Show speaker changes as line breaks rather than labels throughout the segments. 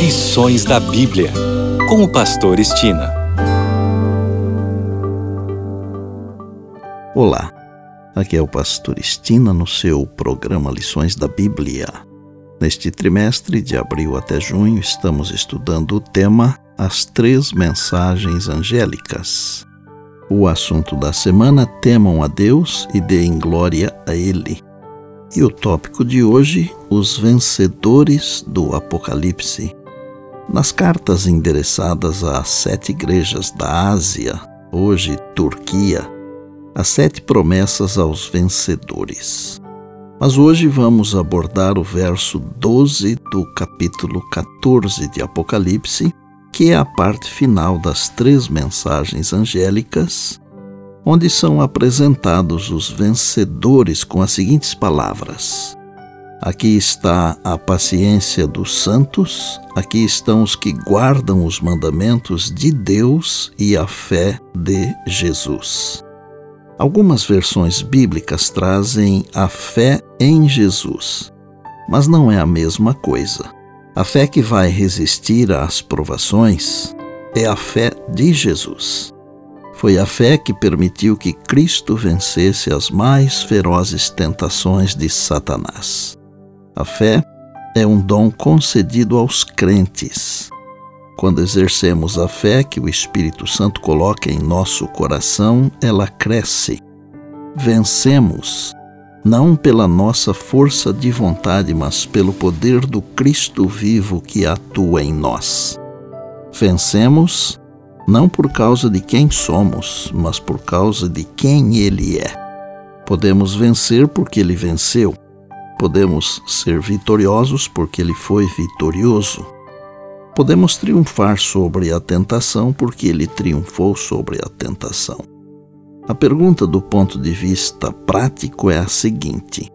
Lições da Bíblia, com o Pastor Estina.
Olá, aqui é o Pastor Estina no seu programa Lições da Bíblia. Neste trimestre, de abril até junho, estamos estudando o tema As Três Mensagens Angélicas. O assunto da semana: Temam a Deus e deem glória a Ele. E o tópico de hoje: Os Vencedores do Apocalipse. Nas cartas endereçadas às sete igrejas da Ásia, hoje Turquia, as sete promessas aos vencedores. Mas hoje vamos abordar o verso 12 do capítulo 14 de Apocalipse, que é a parte final das três mensagens angélicas, onde são apresentados os vencedores com as seguintes palavras: Aqui está a paciência dos santos, aqui estão os que guardam os mandamentos de Deus e a fé de Jesus. Algumas versões bíblicas trazem a fé em Jesus, mas não é a mesma coisa. A fé que vai resistir às provações é a fé de Jesus. Foi a fé que permitiu que Cristo vencesse as mais ferozes tentações de Satanás. A fé é um dom concedido aos crentes. Quando exercemos a fé que o Espírito Santo coloca em nosso coração, ela cresce. Vencemos, não pela nossa força de vontade, mas pelo poder do Cristo vivo que atua em nós. Vencemos não por causa de quem somos, mas por causa de quem Ele é. Podemos vencer porque Ele venceu Podemos ser vitoriosos porque ele foi vitorioso. Podemos triunfar sobre a tentação porque ele triunfou sobre a tentação. A pergunta do ponto de vista prático é a seguinte: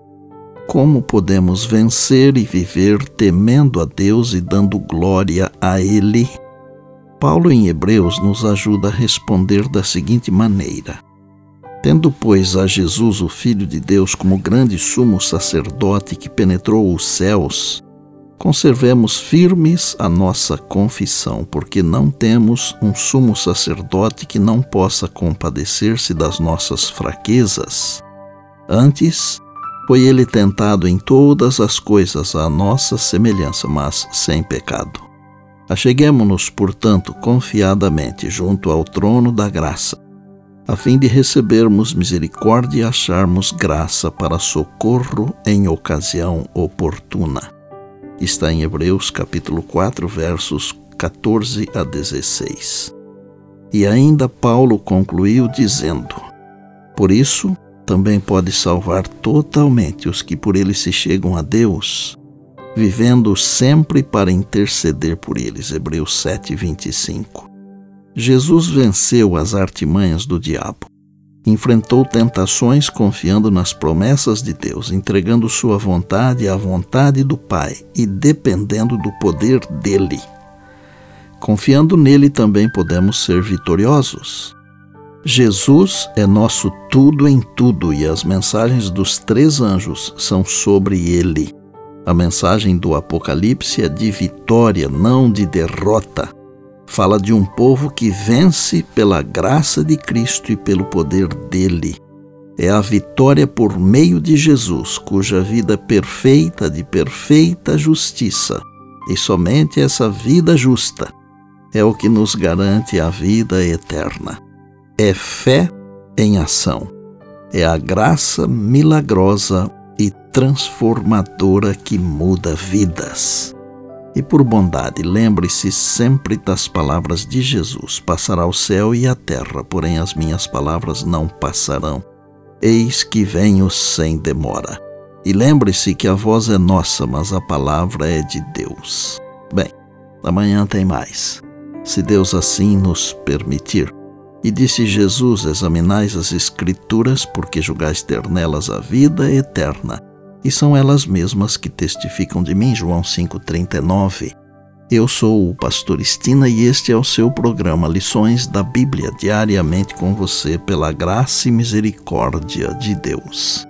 como podemos vencer e viver temendo a Deus e dando glória a Ele? Paulo, em Hebreus, nos ajuda a responder da seguinte maneira: Tendo, pois, a Jesus, o Filho de Deus, como grande sumo sacerdote que penetrou os céus, conservemos firmes a nossa confissão, porque não temos um sumo sacerdote que não possa compadecer-se das nossas fraquezas. Antes, foi ele tentado em todas as coisas à nossa semelhança, mas sem pecado. Acheguemo-nos, portanto, confiadamente junto ao trono da graça a fim de recebermos misericórdia e acharmos graça para socorro em ocasião oportuna. Está em Hebreus capítulo 4, versos 14 a 16. E ainda Paulo concluiu dizendo: Por isso, também pode salvar totalmente os que por ele se chegam a Deus, vivendo sempre para interceder por eles. Hebreus 7, 25. Jesus venceu as artimanhas do diabo. Enfrentou tentações confiando nas promessas de Deus, entregando sua vontade à vontade do Pai e dependendo do poder dele. Confiando nele também podemos ser vitoriosos. Jesus é nosso tudo em tudo e as mensagens dos três anjos são sobre ele. A mensagem do Apocalipse é de vitória, não de derrota fala de um povo que vence pela graça de Cristo e pelo poder dele. É a vitória por meio de Jesus, cuja vida perfeita de perfeita justiça, e somente essa vida justa é o que nos garante a vida eterna. É fé em ação. É a graça milagrosa e transformadora que muda vidas. E por bondade, lembre-se sempre das palavras de Jesus: Passará o céu e a terra, porém as minhas palavras não passarão. Eis que venho sem demora. E lembre-se que a voz é nossa, mas a palavra é de Deus. Bem, amanhã tem mais, se Deus assim nos permitir. E disse Jesus: Examinais as Escrituras, porque julgais ter nelas a vida eterna e são elas mesmas que testificam de mim, João 5,39. Eu sou o pastor Estina e este é o seu programa Lições da Bíblia, diariamente com você, pela graça e misericórdia de Deus.